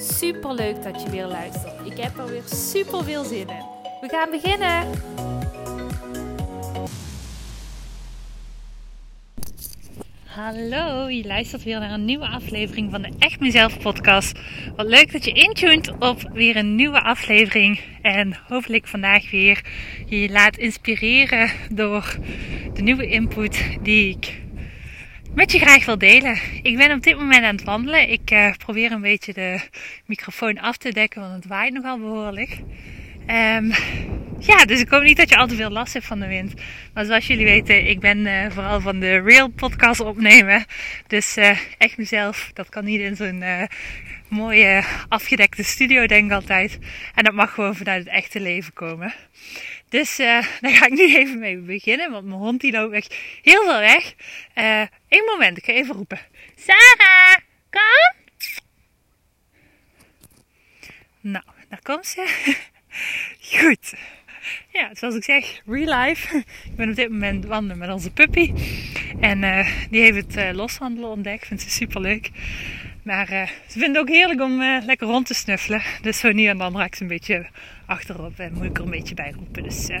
Super leuk dat je weer luistert. Ik heb er weer super veel zin in. We gaan beginnen. Hallo, je luistert weer naar een nieuwe aflevering van de Echt Mezelf podcast. Wat leuk dat je intuned op weer een nieuwe aflevering. En hopelijk vandaag weer je laat inspireren door de nieuwe input die ik met je graag wil delen. Ik ben op dit moment aan het wandelen. Ik uh, probeer een beetje de microfoon af te dekken, want het waait nogal behoorlijk. Um, ja, dus ik hoop niet dat je al te veel last hebt van de wind. Maar zoals jullie weten, ik ben uh, vooral van de real podcast opnemen. Dus uh, echt mezelf, dat kan niet in zo'n mooie afgedekte studio, denk ik altijd. En dat mag gewoon vanuit het echte leven komen. Dus uh, daar ga ik nu even mee beginnen, want mijn hond die loopt echt heel veel weg. Eén moment, ik ga even roepen. Sarah, kom! Nou, daar komt ze. Goed. Ja, zoals ik zeg, real life. Ik ben op dit moment wandelen met onze puppy. En uh, die heeft het loswandelen ontdekt. Vindt ze super leuk. Maar uh, ze vinden het ook heerlijk om uh, lekker rond te snuffelen. Dus zo nu en dan raak ik ze een beetje achterop en moet ik er een beetje bij roepen. Dus uh,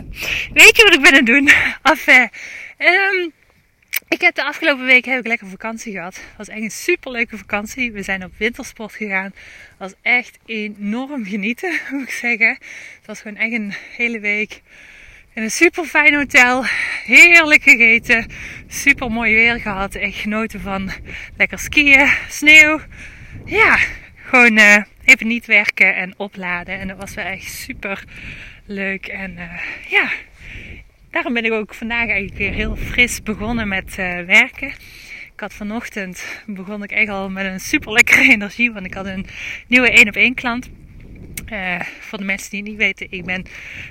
weet je wat ik ben aan het doen? Enfin, um, ik heb de afgelopen week heb ik lekker vakantie gehad. Het was echt een super leuke vakantie. We zijn op wintersport gegaan. Het was echt enorm genieten, moet ik zeggen. Het was gewoon echt een hele week in een super fijn hotel. Heerlijk gegeten. Super mooi weer gehad. Echt genoten van lekker skiën, sneeuw. Ja, gewoon uh, even niet werken en opladen. En dat was wel echt super leuk. En uh, ja, daarom ben ik ook vandaag eigenlijk weer heel fris begonnen met uh, werken. Ik had vanochtend begon ik echt al met een super lekkere energie. Want ik had een nieuwe 1 op 1 klant. Uh, voor de mensen die het niet weten, ik ben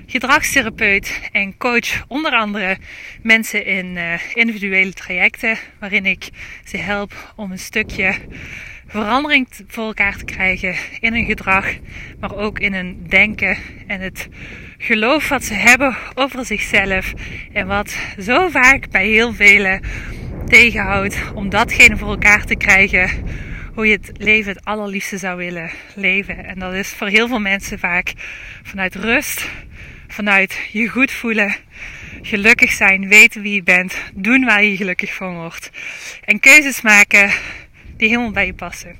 gedragstherapeut en coach onder andere mensen in uh, individuele trajecten waarin ik ze help om een stukje verandering voor elkaar te krijgen in hun gedrag, maar ook in hun denken en het geloof wat ze hebben over zichzelf en wat zo vaak bij heel velen tegenhoudt om datgene voor elkaar te krijgen hoe je het leven het allerliefste zou willen leven. En dat is voor heel veel mensen vaak vanuit rust, vanuit je goed voelen, gelukkig zijn, weten wie je bent, doen waar je gelukkig van wordt. En keuzes maken die helemaal bij je passen.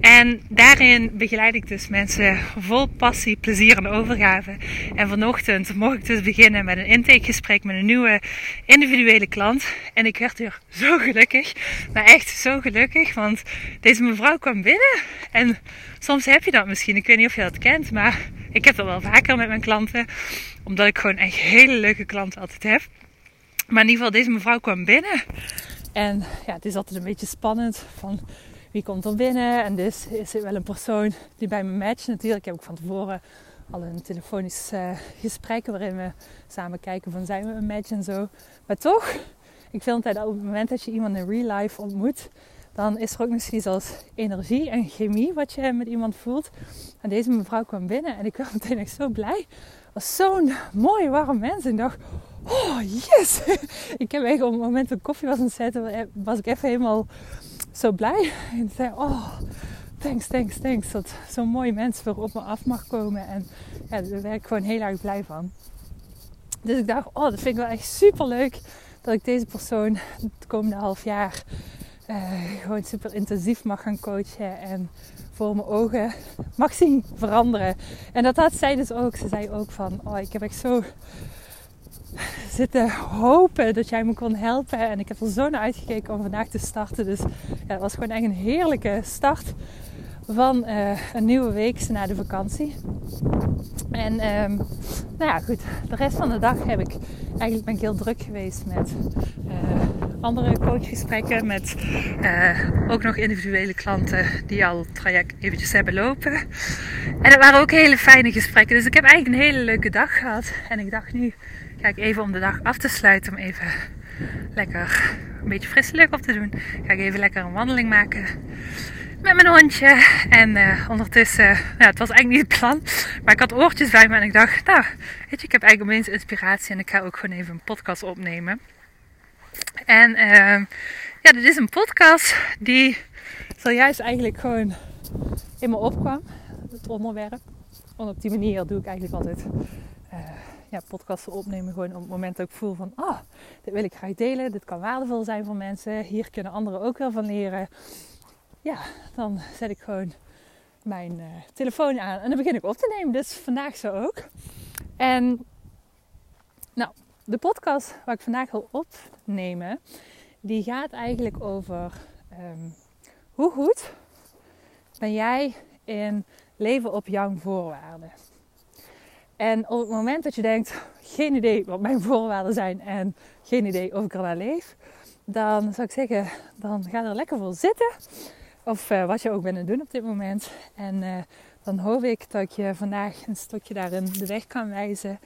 En daarin begeleid ik dus mensen vol passie, plezier en overgave. En vanochtend mocht ik dus beginnen met een intakegesprek met een nieuwe individuele klant. En ik werd weer zo gelukkig, maar echt zo gelukkig, want deze mevrouw kwam binnen. En soms heb je dat misschien, ik weet niet of je dat kent, maar ik heb dat wel vaker met mijn klanten, omdat ik gewoon echt hele leuke klanten altijd heb. Maar in ieder geval, deze mevrouw kwam binnen. En ja, het is altijd een beetje spannend van wie komt er binnen. En dus is het wel een persoon die bij me matcht. Natuurlijk heb ik van tevoren al een telefonisch uh, gesprek waarin we samen kijken van zijn we een match en zo. Maar toch, ik vind altijd dat op het moment dat je iemand in real life ontmoet, dan is er ook misschien zoals energie en chemie wat je met iemand voelt. En deze mevrouw kwam binnen en ik werd meteen echt zo blij. Het was zo'n mooi warm mens. En ik dacht, oh yes! ik heb echt op het moment dat koffie was aan het zetten, was ik even helemaal zo blij. En zei, oh, thanks, thanks, thanks. Dat zo'n mooi mens voor op me af mag komen. En ja, daar werd ik gewoon heel erg blij van. Dus ik dacht, oh, dat vind ik wel echt super leuk. Dat ik deze persoon het komende half jaar uh, gewoon super intensief mag gaan coachen. En voor mijn ogen mag zien veranderen. En dat had zij dus ook. Ze zei ook van, oh, ik heb echt zo zitten hopen dat jij me kon helpen. En ik heb er zo naar uitgekeken om vandaag te starten. Dus ja, het was gewoon echt een heerlijke start van uh, een nieuwe week na de vakantie. En um, nou ja, goed. De rest van de dag heb ik eigenlijk ben ik heel druk geweest met uh, andere coachgesprekken met uh, ook nog individuele klanten die al het traject eventjes hebben lopen. En het waren ook hele fijne gesprekken. Dus ik heb eigenlijk een hele leuke dag gehad. En ik dacht nu ga ik even om de dag af te sluiten om even lekker een beetje frisse lucht op te doen. Ga ik even lekker een wandeling maken met mijn hondje. En uh, ondertussen, nou, het was eigenlijk niet het plan. Maar ik had oortjes bij me en ik dacht, nou, weet je, ik heb eigenlijk opeens inspiratie en ik ga ook gewoon even een podcast opnemen. En uh, ja, dit is een podcast die zojuist eigenlijk gewoon in me opkwam. Het onderwerp. Want op die manier doe ik eigenlijk altijd uh, ja, podcasten opnemen. Gewoon op het moment dat ik voel van, ah, oh, dit wil ik graag delen. Dit kan waardevol zijn voor mensen. Hier kunnen anderen ook wel van leren ja, dan zet ik gewoon mijn uh, telefoon aan en dan begin ik op te nemen. Dus vandaag zo ook. En nou, de podcast waar ik vandaag wil opnemen, die gaat eigenlijk over um, hoe goed ben jij in leven op jouw voorwaarden. En op het moment dat je denkt, geen idee wat mijn voorwaarden zijn en geen idee of ik er naar leef, dan zou ik zeggen, dan ga er lekker voor zitten. Of uh, wat je ook bent aan doen op dit moment. En uh, dan hoop ik dat ik je vandaag een stukje daarin de weg kan wijzen.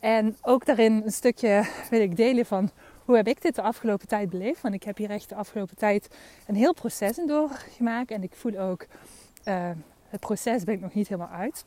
En ook daarin een stukje wil ik delen van hoe heb ik dit de afgelopen tijd beleefd. Want ik heb hier echt de afgelopen tijd een heel proces in doorgemaakt. En ik voel ook, uh, het proces ben ik nog niet helemaal uit.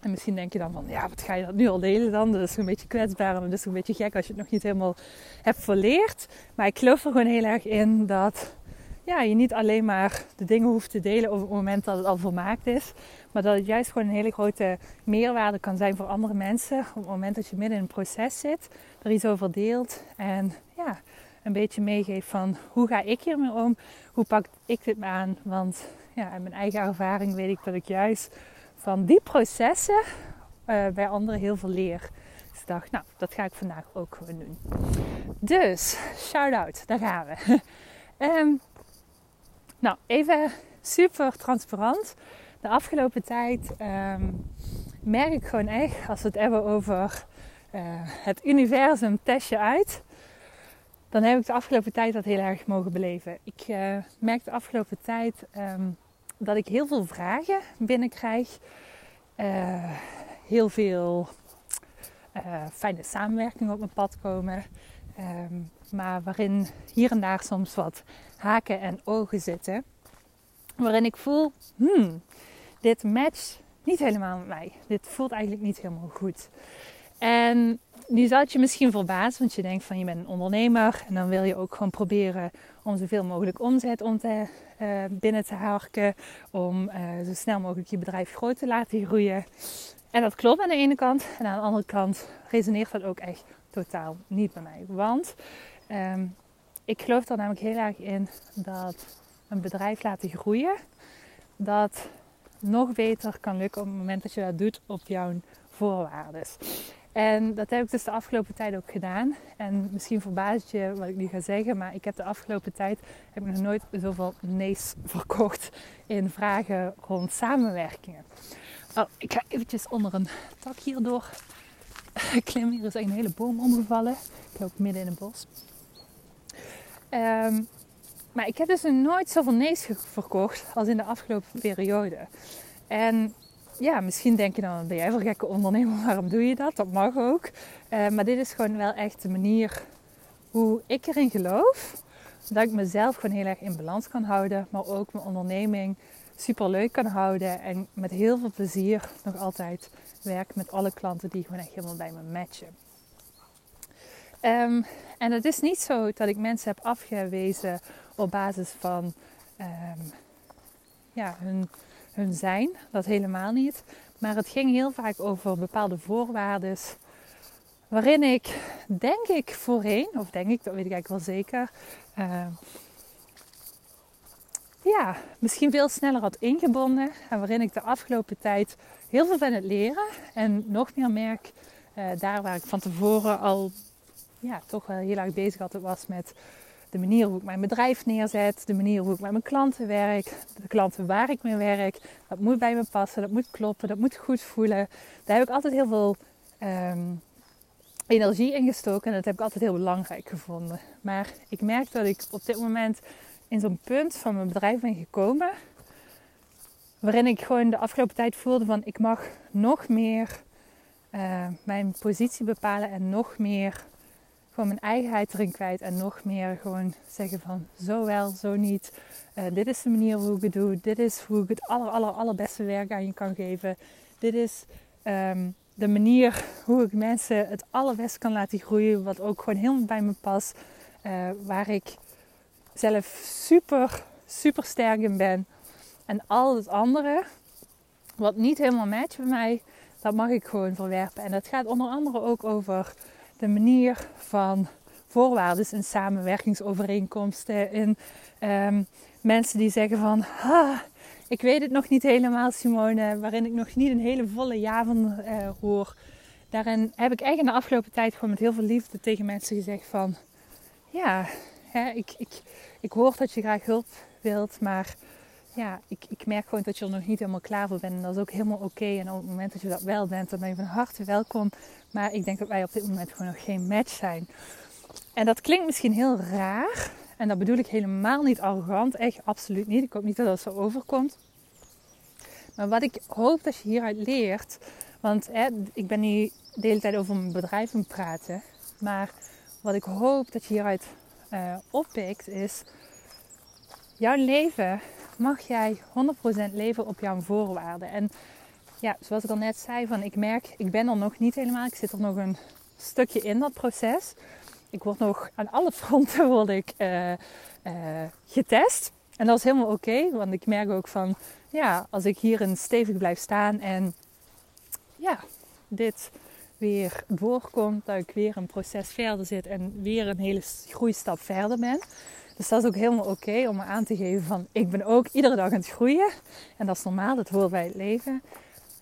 En misschien denk je dan van, ja, wat ga je dat nu al delen dan? Dat is een beetje kwetsbaar en dat is een beetje gek als je het nog niet helemaal hebt verleerd. Maar ik geloof er gewoon heel erg in dat ja, je niet alleen maar de dingen hoeft te delen op het moment dat het al volmaakt is. Maar dat het juist gewoon een hele grote meerwaarde kan zijn voor andere mensen. Op het moment dat je midden in een proces zit, er iets over deelt. En ja, een beetje meegeeft van hoe ga ik hiermee om? Hoe pak ik dit me aan? Want ja, in mijn eigen ervaring weet ik dat ik juist van die processen uh, bij anderen heel veel leer. Dus dacht, nou, dat ga ik vandaag ook gewoon doen. Dus, shout out, daar gaan we. um, Nou, even super transparant. De afgelopen tijd um, merk ik gewoon echt, als we het hebben over uh, het universum testje uit, dan heb ik de afgelopen tijd dat heel erg mogen beleven. Ik uh, merk de afgelopen tijd um, dat ik heel veel vragen binnenkrijg. Uh, heel veel fijne samenwerkingen op mijn pad komen. Um, maar waarin hier en daar soms wat haken en ogen zitten. Waarin ik voel, hmm, dit matcht niet helemaal met mij. Dit voelt eigenlijk niet helemaal goed. En nu zou het je misschien verbazen, want je denkt van je bent een ondernemer en dan wil je ook gewoon proberen om zoveel mogelijk omzet om te, uh, binnen te harken, om uh, zo snel mogelijk je bedrijf groot te laten groeien. En dat klopt aan de ene kant en aan de andere kant resoneert dat ook echt totaal niet bij mij. Want um, ik geloof er namelijk heel erg in dat een bedrijf laten groeien, dat nog beter kan lukken op het moment dat je dat doet op jouw voorwaarden. En dat heb ik dus de afgelopen tijd ook gedaan. En misschien verbaast je wat ik nu ga zeggen, maar ik heb de afgelopen tijd heb ik nog nooit zoveel nee's verkocht in vragen rond samenwerkingen. Oh, ik ga eventjes onder een tak hierdoor klimmen. Hier is een hele boom omgevallen. Ik loop midden in een bos. Um, maar ik heb dus nooit zoveel nee's verkocht als in de afgelopen periode. En ja, misschien denk je dan, ben jij wel gekke ondernemer, waarom doe je dat? Dat mag ook. Uh, maar dit is gewoon wel echt de manier hoe ik erin geloof. Dat ik mezelf gewoon heel erg in balans kan houden. Maar ook mijn onderneming super leuk kan houden. En met heel veel plezier nog altijd werk met alle klanten die gewoon echt helemaal bij me matchen. Um, en het is niet zo dat ik mensen heb afgewezen op basis van um, ja, hun, hun zijn. Dat helemaal niet. Maar het ging heel vaak over bepaalde voorwaarden. Waarin ik, denk ik voorheen, of denk ik, dat weet ik eigenlijk wel zeker. Uh, ja, misschien veel sneller had ingebonden. En waarin ik de afgelopen tijd heel veel ben het leren. En nog meer merk, uh, daar waar ik van tevoren al ja, toch wel heel erg bezig altijd was met de manier hoe ik mijn bedrijf neerzet, de manier hoe ik met mijn klanten werk, de klanten waar ik mee werk. Dat moet bij me passen, dat moet kloppen, dat moet goed voelen. Daar heb ik altijd heel veel um, energie ingestoken en dat heb ik altijd heel belangrijk gevonden. Maar ik merk dat ik op dit moment in zo'n punt van mijn bedrijf ben gekomen. Waarin ik gewoon de afgelopen tijd voelde van ik mag nog meer uh, mijn positie bepalen en nog meer mijn eigenheid erin kwijt. En nog meer gewoon zeggen van zo wel, zo niet. Uh, dit is de manier hoe ik het doe. Dit is hoe ik het aller, aller, allerbeste werk aan je kan geven. Dit is um, de manier hoe ik mensen het allerbest kan laten groeien. Wat ook gewoon helemaal bij me past. Uh, waar ik zelf super, super sterk in ben. En al het andere, wat niet helemaal matcht bij mij, dat mag ik gewoon verwerpen. En dat gaat onder andere ook over de manier van voorwaarden in samenwerkingsovereenkomsten. In um, mensen die zeggen van, ik weet het nog niet helemaal Simone, waarin ik nog niet een hele volle ja van uh, hoor. Daarin heb ik eigenlijk in de afgelopen tijd gewoon met heel veel liefde tegen mensen gezegd van, ja, hè, ik, ik, ik hoor dat je graag hulp wilt, maar ja, ik, ik merk gewoon dat je er nog niet helemaal klaar voor bent. En dat is ook helemaal oké. En op het moment dat je dat wel bent, dan ben je van harte welkom. Maar ik denk dat wij op dit moment gewoon nog geen match zijn. En dat klinkt misschien heel raar. En dat bedoel ik helemaal niet arrogant. Echt absoluut niet. Ik hoop niet dat dat zo overkomt. Maar wat ik hoop dat je hieruit leert. Want hè, ik ben nu de hele tijd over mijn bedrijf aan praten. Maar wat ik hoop dat je hieruit uh, oppikt is. Jouw leven mag jij 100% leven op jouw voorwaarden. En ja, zoals ik al net zei, van ik merk, ik ben er nog niet helemaal. Ik zit er nog een stukje in dat proces. Ik word nog aan alle fronten word ik, uh, uh, getest. En dat is helemaal oké, want ik merk ook van, ja, als ik hierin stevig blijf staan en ja, dit weer voorkomt, dat ik weer een proces verder zit en weer een hele groeistap verder ben. Dus dat is ook helemaal oké om me aan te geven van ik ben ook iedere dag aan het groeien. En dat is normaal, dat hoort bij het leven.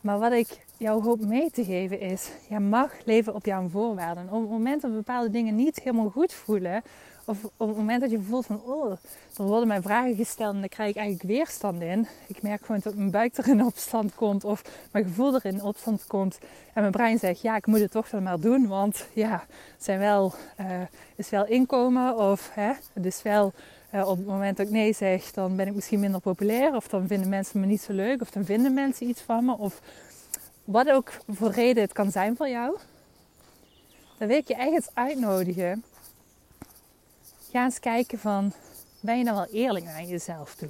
Maar wat ik jou hoop mee te geven is, je mag leven op jouw voorwaarden. op het moment dat bepaalde dingen niet helemaal goed voelen, of op het moment dat je voelt van, oh, er worden mij vragen gesteld en daar krijg ik eigenlijk weerstand in. Ik merk gewoon dat mijn buik er in opstand komt of mijn gevoel er in opstand komt. En mijn brein zegt, ja, ik moet het toch maar doen, want ja, het zijn wel, uh, is wel inkomen of hè, het is wel... Uh, op het moment dat ik nee zeg, dan ben ik misschien minder populair. Of dan vinden mensen me niet zo leuk. Of dan vinden mensen iets van me. Of wat ook voor reden het kan zijn voor jou. Dan wil ik je echt uitnodigen Ga eens kijken van, ben je dan wel eerlijk naar jezelf toe?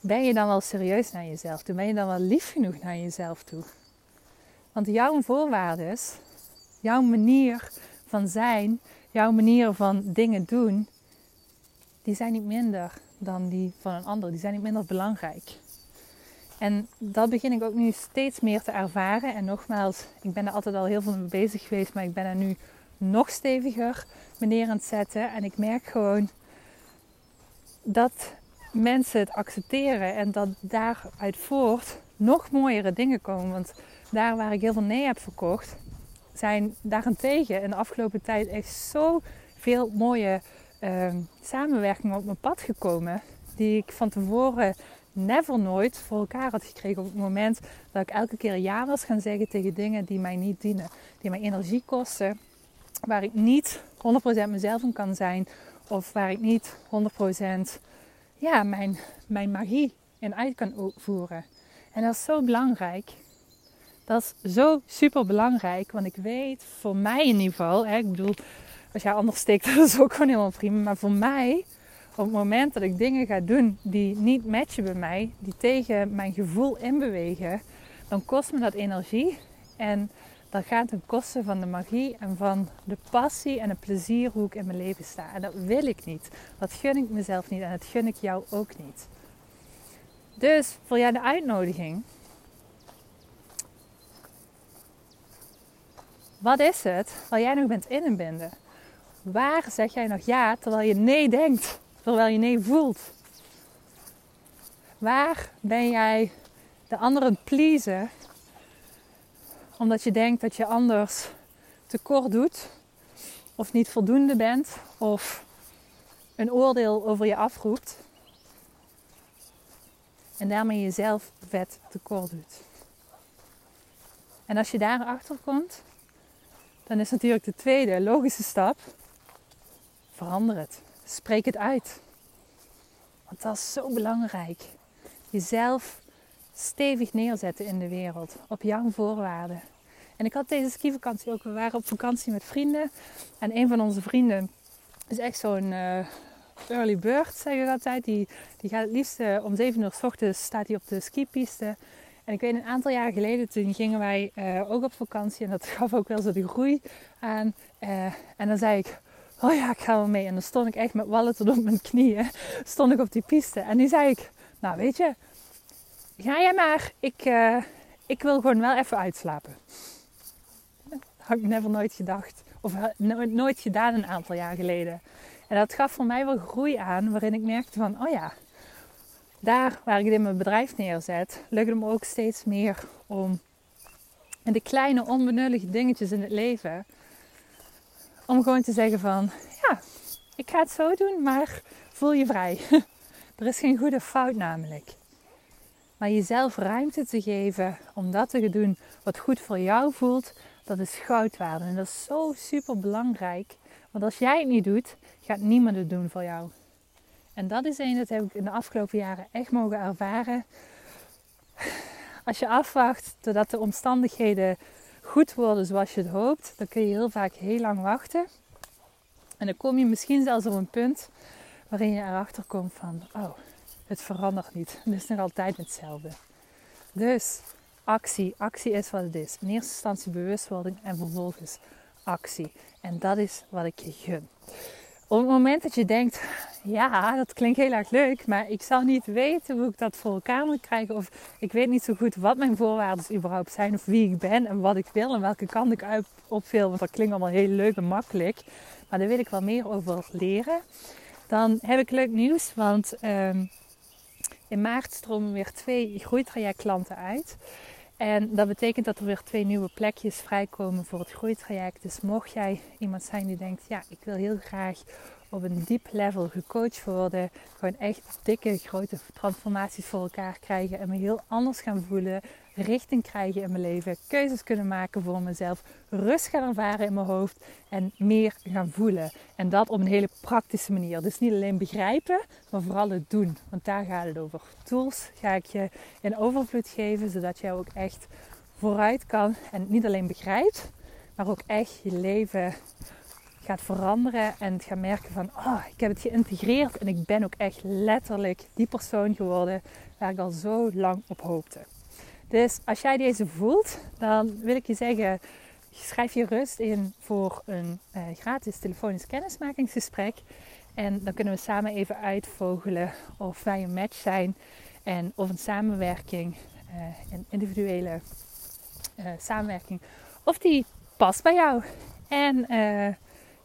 Ben je dan wel serieus naar jezelf toe? Ben je dan wel lief genoeg naar jezelf toe? Want jouw voorwaarden, jouw manier van zijn, jouw manier van dingen doen, die zijn niet minder dan die van een ander. Die zijn niet minder belangrijk. En dat begin ik ook nu steeds meer te ervaren. En nogmaals, ik ben er altijd al heel veel mee bezig geweest, maar ik ben er nu nog steviger neer aan het zetten. En ik merk gewoon dat mensen het accepteren en dat daaruit voort nog mooiere dingen komen. Want daar waar ik heel veel nee heb verkocht, zijn daarentegen in de afgelopen tijd echt zoveel mooie uh, samenwerkingen op mijn pad gekomen. Die ik van tevoren never nooit voor elkaar had gekregen op het moment dat ik elke keer ja was gaan zeggen tegen dingen die mij niet dienen. Die mij energie kosten waar ik niet 100% mezelf in kan zijn. Of waar ik niet 100% ja, mijn, mijn magie in uit kan voeren. En dat is zo belangrijk. Dat is zo super belangrijk. Want ik weet, voor mij in ieder geval. Hè, ik bedoel, als jij anders steekt, dat is ook gewoon helemaal prima. Maar voor mij, op het moment dat ik dingen ga doen die niet matchen bij mij. Die tegen mijn gevoel inbewegen. Dan kost me dat energie. En dat gaat ten koste van de magie en van de passie en het plezier hoe ik in mijn leven sta. En dat wil ik niet. Dat gun ik mezelf niet en dat gun ik jou ook niet. Dus voor jou de uitnodiging. Wat is het waar jij nog bent inbinden? Waar zeg jij nog ja terwijl je nee denkt, terwijl je nee voelt? Waar ben jij de anderen pleasen omdat je denkt dat je anders tekort doet, of niet voldoende bent, of een oordeel over je afroept. En daarmee jezelf vet tekort doet. En als je daarachter komt, dan is natuurlijk de tweede logische stap: verander het. Spreek het uit. Want dat is zo belangrijk. Jezelf stevig neerzetten in de wereld op jouw voorwaarden. En ik had deze skivakantie ook. We waren op vakantie met vrienden. En een van onze vrienden is echt zo'n uh, early bird, zeg ik altijd. Die, die gaat het liefst uh, om 7 uur s ochtends staat hij op de skipiste. En ik weet een aantal jaar geleden, toen gingen wij uh, ook op vakantie. En dat gaf ook wel zo de groei aan. en dan zei ik, oh ja, ik ga wel mee. En dan stond ik echt met wallen tot op mijn knieën. Stond ik op die piste. En nu zei ik, nou weet je, ga jij maar. Ik, ik wil gewoon wel even uitslapen had ik never nooit gedacht. Of nooit gedaan een aantal jaar geleden. En dat gaf voor mij wel groei aan, waarin ik merkte van, oh ja, daar waar ik dit in mijn bedrijf neerzet, lukt het me ook steeds meer om in de kleine onbenullige dingetjes in het leven, om gewoon te zeggen van, ja, ik ga het zo doen, maar voel je vrij. er is geen goede fout namelijk. Maar jezelf ruimte te geven om dat te doen wat goed voor jou voelt, dat is goud waard. En dat is zo super belangrijk. Want als jij het niet doet, gaat niemand het doen voor jou. En dat is een, dat heb ik in de afgelopen jaren echt mogen ervaren. Als je afwacht totdat de omstandigheden goed worden zoals je het hoopt, dan kun je heel vaak heel lang wachten. En dan kom je misschien zelfs op een punt waarin je erachter komt van, oh, het verandert niet. Het is nog altijd hetzelfde. Dus actie. Actie is wat het is. In eerste instantie bewustwording en vervolgens actie. En dat is wat ik je gun. Op het moment dat je denkt, ja, dat klinkt heel erg leuk, maar ik zal niet weten hoe ik dat voor elkaar moet krijgen. Of ik weet niet zo goed wat mijn voorwaarden überhaupt zijn, of wie ik ben en wat ik wil en welke kant ik op wil. Want dat klinkt allemaal heel leuk en makkelijk, maar daar wil ik wel meer over leren. Dan heb ik leuk nieuws, want ehm, in maart stromen weer twee groeitrajectklanten uit. En dat betekent dat er weer twee nieuwe plekjes vrijkomen voor het groeitraject. Dus mocht jij iemand zijn die denkt, ja, ik wil heel graag op een diep level gecoacht worden. Gewoon echt dikke, grote transformaties voor elkaar krijgen. En me heel anders gaan voelen. Richting krijgen in mijn leven. Keuzes kunnen maken voor mezelf. Rust gaan ervaren in mijn hoofd. En meer gaan voelen. En dat op een hele praktische manier. Dus niet alleen begrijpen, maar vooral het doen. Want daar gaat het over. Tools ga ik je in overvloed geven. Zodat jij ook echt vooruit kan. En niet alleen begrijpt, maar ook echt je leven gaat veranderen en gaat merken van, oh, ik heb het geïntegreerd en ik ben ook echt letterlijk die persoon geworden waar ik al zo lang op hoopte. Dus als jij deze voelt, dan wil ik je zeggen, schrijf je rust in voor een uh, gratis telefonisch kennismakingsgesprek. En dan kunnen we samen even uitvogelen of wij een match zijn en of een samenwerking, uh, een individuele uh, samenwerking, of die past bij jou. En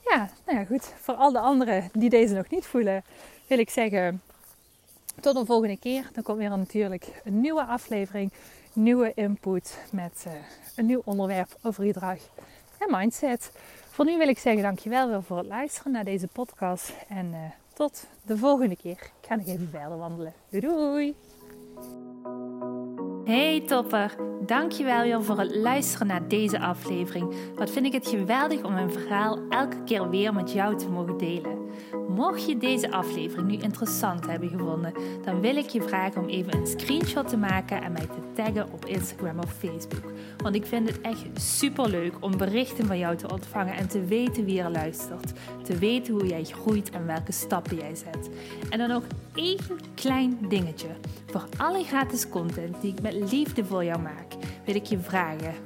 ja, nou ja, goed. Voor al de anderen die deze nog niet voelen, wil ik zeggen: tot een volgende keer. Dan komt weer natuurlijk een nieuwe aflevering, nieuwe input met uh, een nieuw onderwerp over gedrag en mindset. Voor nu wil ik zeggen: dankjewel weer voor het luisteren naar deze podcast. En uh, tot de volgende keer. Ik ga nog even verder wandelen. Doei doei! Hey topper, dankjewel weer voor het luisteren naar deze aflevering. Wat vind ik het geweldig om mijn verhaal elke keer weer met jou te mogen delen. Mocht je deze aflevering nu interessant hebben gevonden, dan wil ik je vragen om even een screenshot te maken en mij te taggen op Instagram of Facebook. Want ik vind het echt super leuk om berichten van jou te ontvangen en te weten wie er luistert. Te weten hoe jij groeit en welke stappen jij zet. En dan nog één klein dingetje. Voor alle gratis content die ik met liefde voor jou maak, wil ik je vragen